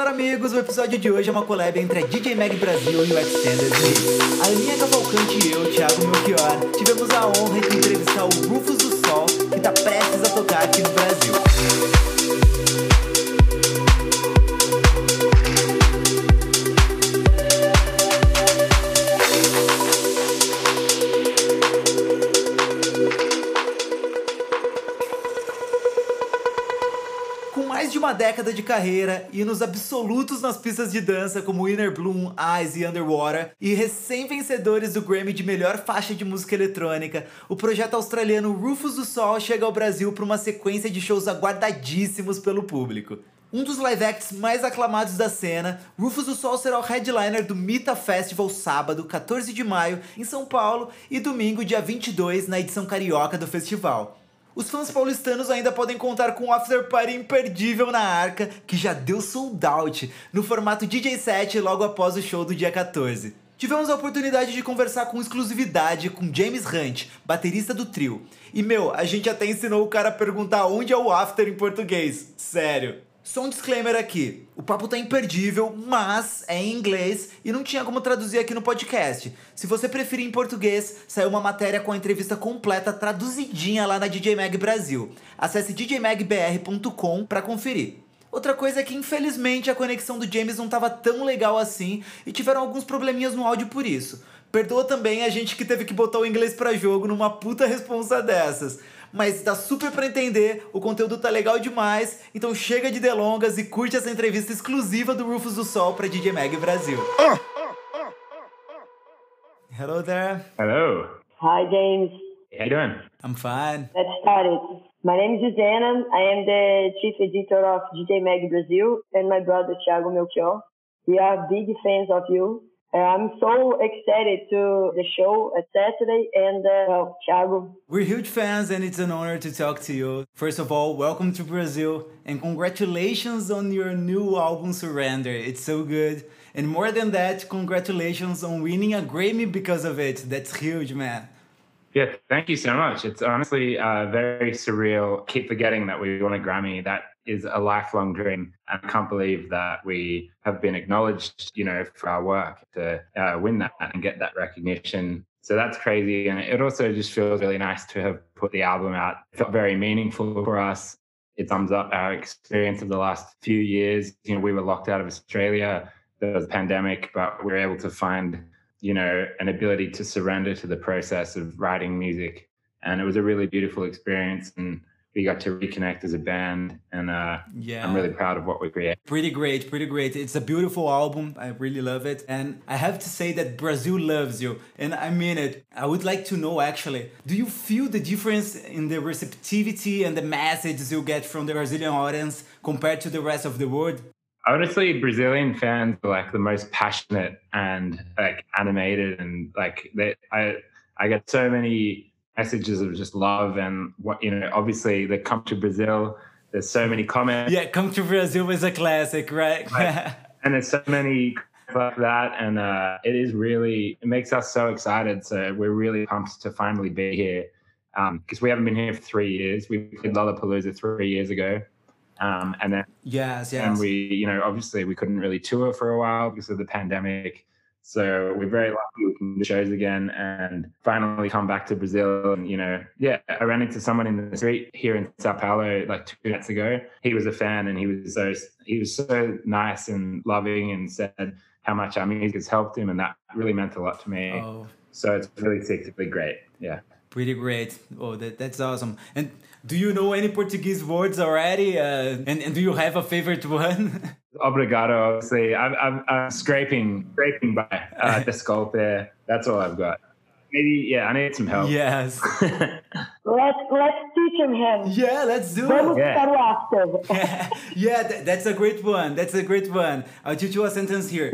falar, amigos? O episódio de hoje é uma collab entre a DJ Mag Brasil e o Extended Mix. A Aninha Cavalcante e eu, Thiago Melchior, tivemos a honra de entrevistar o Rufus do Sol, que está prestes a tocar aqui no Brasil. Uma década de carreira e nos absolutos nas pistas de dança como Inner Bloom, Eyes e Underwater, e recém-vencedores do Grammy de melhor faixa de música eletrônica, o projeto australiano Rufus do Sol chega ao Brasil para uma sequência de shows aguardadíssimos pelo público. Um dos live acts mais aclamados da cena, Rufus do Sol será o headliner do Mita Festival sábado, 14 de maio, em São Paulo, e domingo, dia 22, na edição carioca do festival. Os fãs paulistanos ainda podem contar com um after party imperdível na Arca, que já deu sold out, no formato DJ set logo após o show do dia 14. Tivemos a oportunidade de conversar com exclusividade com James Hunt, baterista do trio. E meu, a gente até ensinou o cara a perguntar onde é o after em português. Sério. Só um disclaimer aqui. O papo tá imperdível, mas é em inglês e não tinha como traduzir aqui no podcast. Se você preferir em português, saiu uma matéria com a entrevista completa traduzidinha lá na DJ Mag Brasil. Acesse djmagbr.com para conferir. Outra coisa é que infelizmente a conexão do James não tava tão legal assim e tiveram alguns probleminhas no áudio por isso. Perdoa também a gente que teve que botar o inglês para jogo numa puta responsa dessas mas dá super para entender, o conteúdo tá legal demais, então chega de delongas e curte essa entrevista exclusiva do Rufus do Sol para DJ Mag Brasil. Hello there. Hello. Hi, James. How you doing? I'm fine. Let's start it. My name is Susanna. I am the chief editor of DJ Mag Brazil and my brother Thiago Melchior. We are big fans of you. Uh, I'm so excited to the show at Saturday and uh, well, Thiago. We're huge fans and it's an honor to talk to you. First of all, welcome to Brazil and congratulations on your new album Surrender. It's so good. And more than that, congratulations on winning a Grammy because of it. That's huge, man. Yeah, thank you so much. It's honestly uh, very surreal. Keep forgetting that we won a Grammy. That is a lifelong dream. I can't believe that we have been acknowledged, you know, for our work to uh, win that and get that recognition. So that's crazy. And it also just feels really nice to have put the album out. It felt very meaningful for us. It sums up our experience of the last few years. You know, we were locked out of Australia. There was a pandemic, but we were able to find, you know, an ability to surrender to the process of writing music. And it was a really beautiful experience. And we got to reconnect as a band and uh, yeah i'm really proud of what we created pretty great pretty great. It's a beautiful album. I really love it. And i have to say that brazil loves you and i mean it. I would like to know actually do you feel the difference in the receptivity and the messages you get from the brazilian audience compared to the rest of the world? Honestly brazilian fans are like the most passionate and like animated and like they i i get so many messages of just love and what you know obviously they come to brazil there's so many comments. Yeah come to brazil is a classic right, and there's so many like that and uh, it is really it makes us so excited so we're really pumped to finally be here. Um, because um, we haven't been here for three years. We did lollapalooza three years ago um, and then yes yes. and we you know obviously we couldn't really tour for a while because of the pandemic so we're very lucky we can do shows again and finally come back to Brazil. And, you know, yeah, I ran into someone in the street here in Sao Paulo like two minutes ago. He was a fan and he was so, he was so nice and loving and said how much our music has helped him. And that really meant a lot to me. Oh. So it's really sick to be great. Yeah. Pretty great. Oh, that, that's awesome. And do you know any Portuguese words already? Uh, and, and do you have a favorite one? Obrigado. Obviously, I'm, I'm, I'm scraping scraping by uh, there. That's all I've got. Maybe yeah, I need some help. Yes. let's let's teach him him. Yeah, let's do it. Yeah, yeah, yeah that's a great one. That's a great one. I'll teach you a sentence here.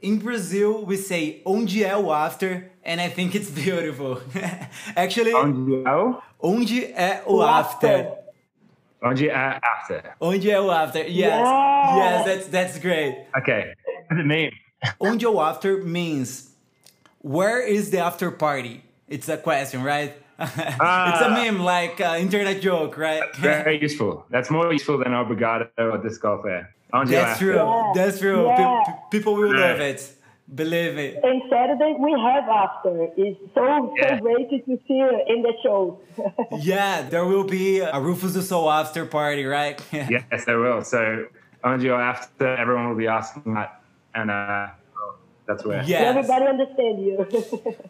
What is it? In Brazil, we say onde é o after, and I think it's beautiful. Actually, onde é o? Onde é o after? Onde é after? Onde é o after? Yes, yeah. yes, that's that's great. Okay, what does it mean? Onde é o after means where is the after party? It's a question, right? Ah, it's a meme, like uh, internet joke, right? very useful. That's more useful than obrigado or desculpe. That's true. Yeah. That's true. Yeah. P- people will yeah. love it. Believe me. And Saturday we have after. It's so yeah. so great to see you in the show. yeah, there will be a Rufus Du Sol after party, right? yes, there will. So Angio after everyone will be asking that, and uh, that's where. Yeah. Everybody understand you.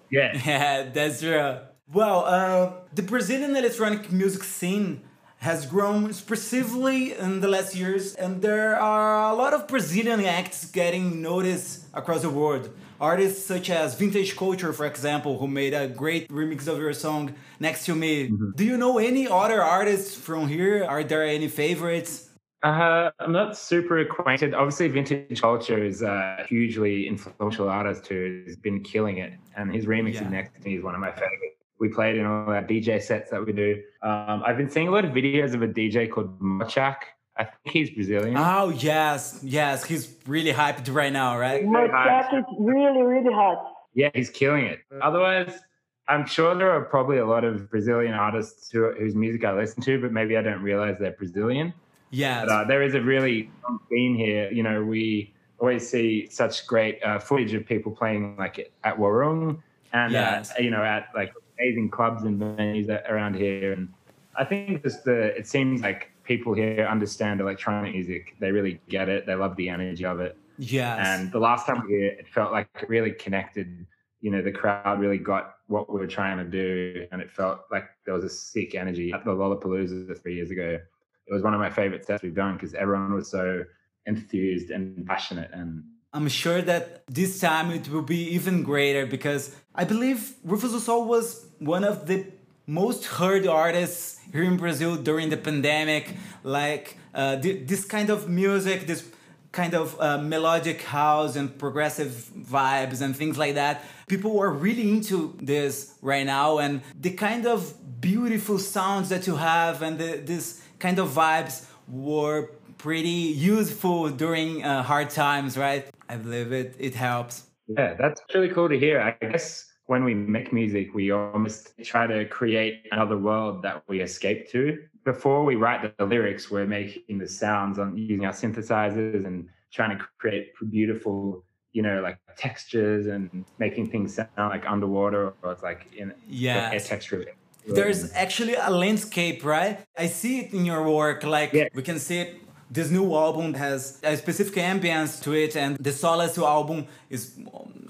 yeah. Yeah, that's true. Well, uh, the Brazilian electronic music scene has grown expressively in the last years, and there are a lot of Brazilian acts getting noticed across the world. Artists such as Vintage Culture, for example, who made a great remix of your song Next to Me. Mm-hmm. Do you know any other artists from here? Are there any favorites? Uh, I'm not super acquainted. Obviously, Vintage Culture is a hugely influential artist who's been killing it, and his remix yeah. of Next to Me is one of my favorites we played in all our DJ sets that we do. Um, I've been seeing a lot of videos of a DJ called Mochakk. I think he's Brazilian. Oh yes, yes, he's really hyped right now, right? Mochakk is really, really hot. Yeah, he's killing it. Otherwise, I'm sure there are probably a lot of Brazilian artists who, whose music I listen to, but maybe I don't realize they're Brazilian. Yeah, uh, there is a really scene here. You know, we always see such great uh, footage of people playing like at Warung and uh, yes. uh, you know at like amazing clubs and venues around here. And I think just the it seems like people here understand electronic music. They really get it. They love the energy of it. Yeah. And the last time we were here, it felt like it really connected. You know, the crowd really got what we were trying to do, and it felt like there was a sick energy at the Lollapalooza three years ago. It was one of my favorite sets we've done because everyone was so enthused and passionate and I'm sure that this time it will be even greater because I believe Rufus Du Sol was one of the most heard artists here in Brazil during the pandemic. Like uh, th- this kind of music, this kind of uh, melodic house and progressive vibes and things like that. People are really into this right now, and the kind of beautiful sounds that you have and the, this kind of vibes were pretty useful during uh, hard times, right? I believe it. It helps. Yeah, that's really cool to hear. I guess when we make music, we almost try to create another world that we escape to. Before we write the, lyrics, we're making the sounds on using our synthesizers and trying to create beautiful, you know, like textures and making things sound like underwater or it's like in yeah air texture. There's actually a landscape, right? I see it in your work. Like yeah. we can see it this new album has a specific ambience to it, and the Solace album is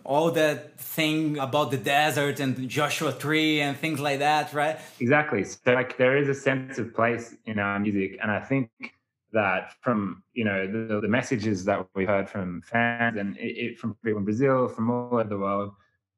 all that thing about the desert and Joshua Tree and things like that, right? Exactly. So, like, there is a sense of place in our music, and I think that from you know the, the messages that we've heard from fans and it, it, from people in Brazil, from all over the world,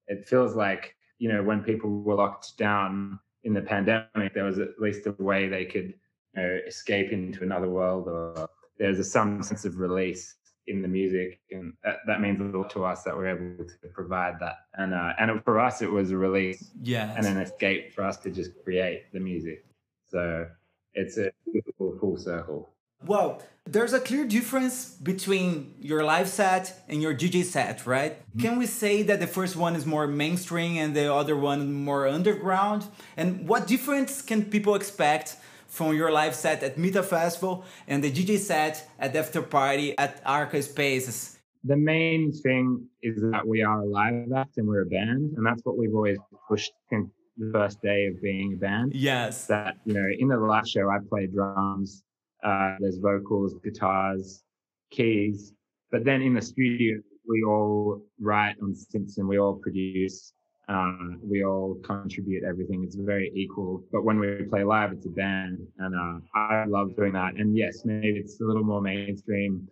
it feels like you know when people were locked down in the pandemic, there was at least a way they could know, escape into another world or there's a, some sense of release in the music. And that, that means a lot to us that we're able to provide that. And uh, and for us it was a release yeah and an escape for us to just create the music. So it's a beautiful full circle. Well there's a clear difference between your live set and your dj set right? Mm-hmm. can we say that the first one is more mainstream and the other one more underground? And what difference can people expect from your live set at Mita Festival and the DJ set at the after party at Arca Spaces? The main thing is that we are a live act and we're a band, and that's what we've always pushed since the first day of being a band. Yes. That, you know, in the last show, I play drums, uh, there's vocals, guitars, keys, but then in the studio, we all write on synths and we all produce um, we all contribute everything. It's very equal. But when we play live, it's a band, and uh, I love doing that. And yes, maybe it's a little more mainstream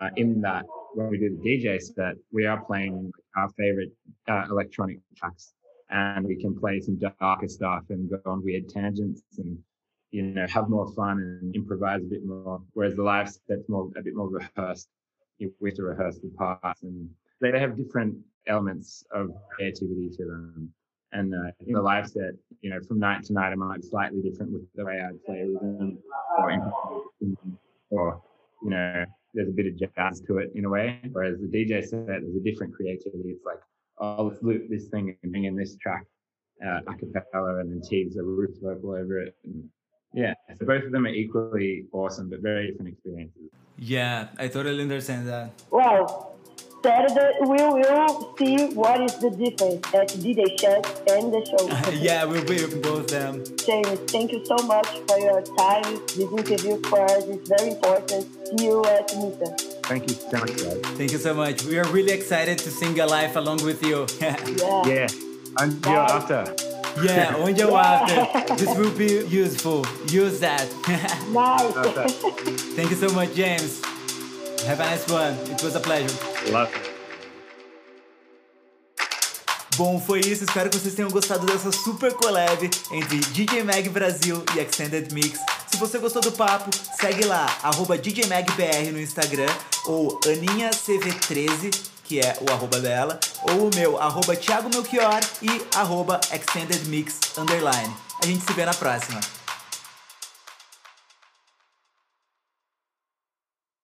uh, in that when we do the DJ set, we are playing our favorite uh, electronic tracks, and we can play some darker stuff and go on weird tangents and you know have more fun and improvise a bit more. Whereas the live set's more a bit more rehearsed. We have to rehearse the parts, and they have different elements of creativity to them. And uh, in the live set, you know, from night to night, I might be slightly different with the way I play rhythm or or you know, there's a bit of jazz to it in a way. Whereas the DJ set, there's a different creativity. It's like, oh, let's loop this thing and bring in this track uh, a cappella and then Teague's a roof vocal over it. And, Yeah, so both of them are equally awesome, but very different experiences. Yeah, I totally understand that. Well, Saturday we will see what is the difference at DJ Chat and the show. yeah, we'll be both them. James, thank you so much for your time. This interview for us is very important. See you at Mita. Thank you so much, guys. Thank you so much. We are really excited to sing a live along with you. yeah. Yeah. Until Bye. after. Yeah, on your after. This will be useful. Use that. Nice. Thank you so much, James. Have a nice one. It was a pleasure. It. Bom, foi isso. Espero que vocês tenham gostado dessa super collab entre DJ Mag Brasil e Extended Mix. Se você gostou do papo, segue lá, arroba DJMagBR no Instagram ou AninhaCV13, que é o arroba dela, ou o meu, arroba Thiago Melchior e arroba Extended Mix Underline. A gente se vê na próxima.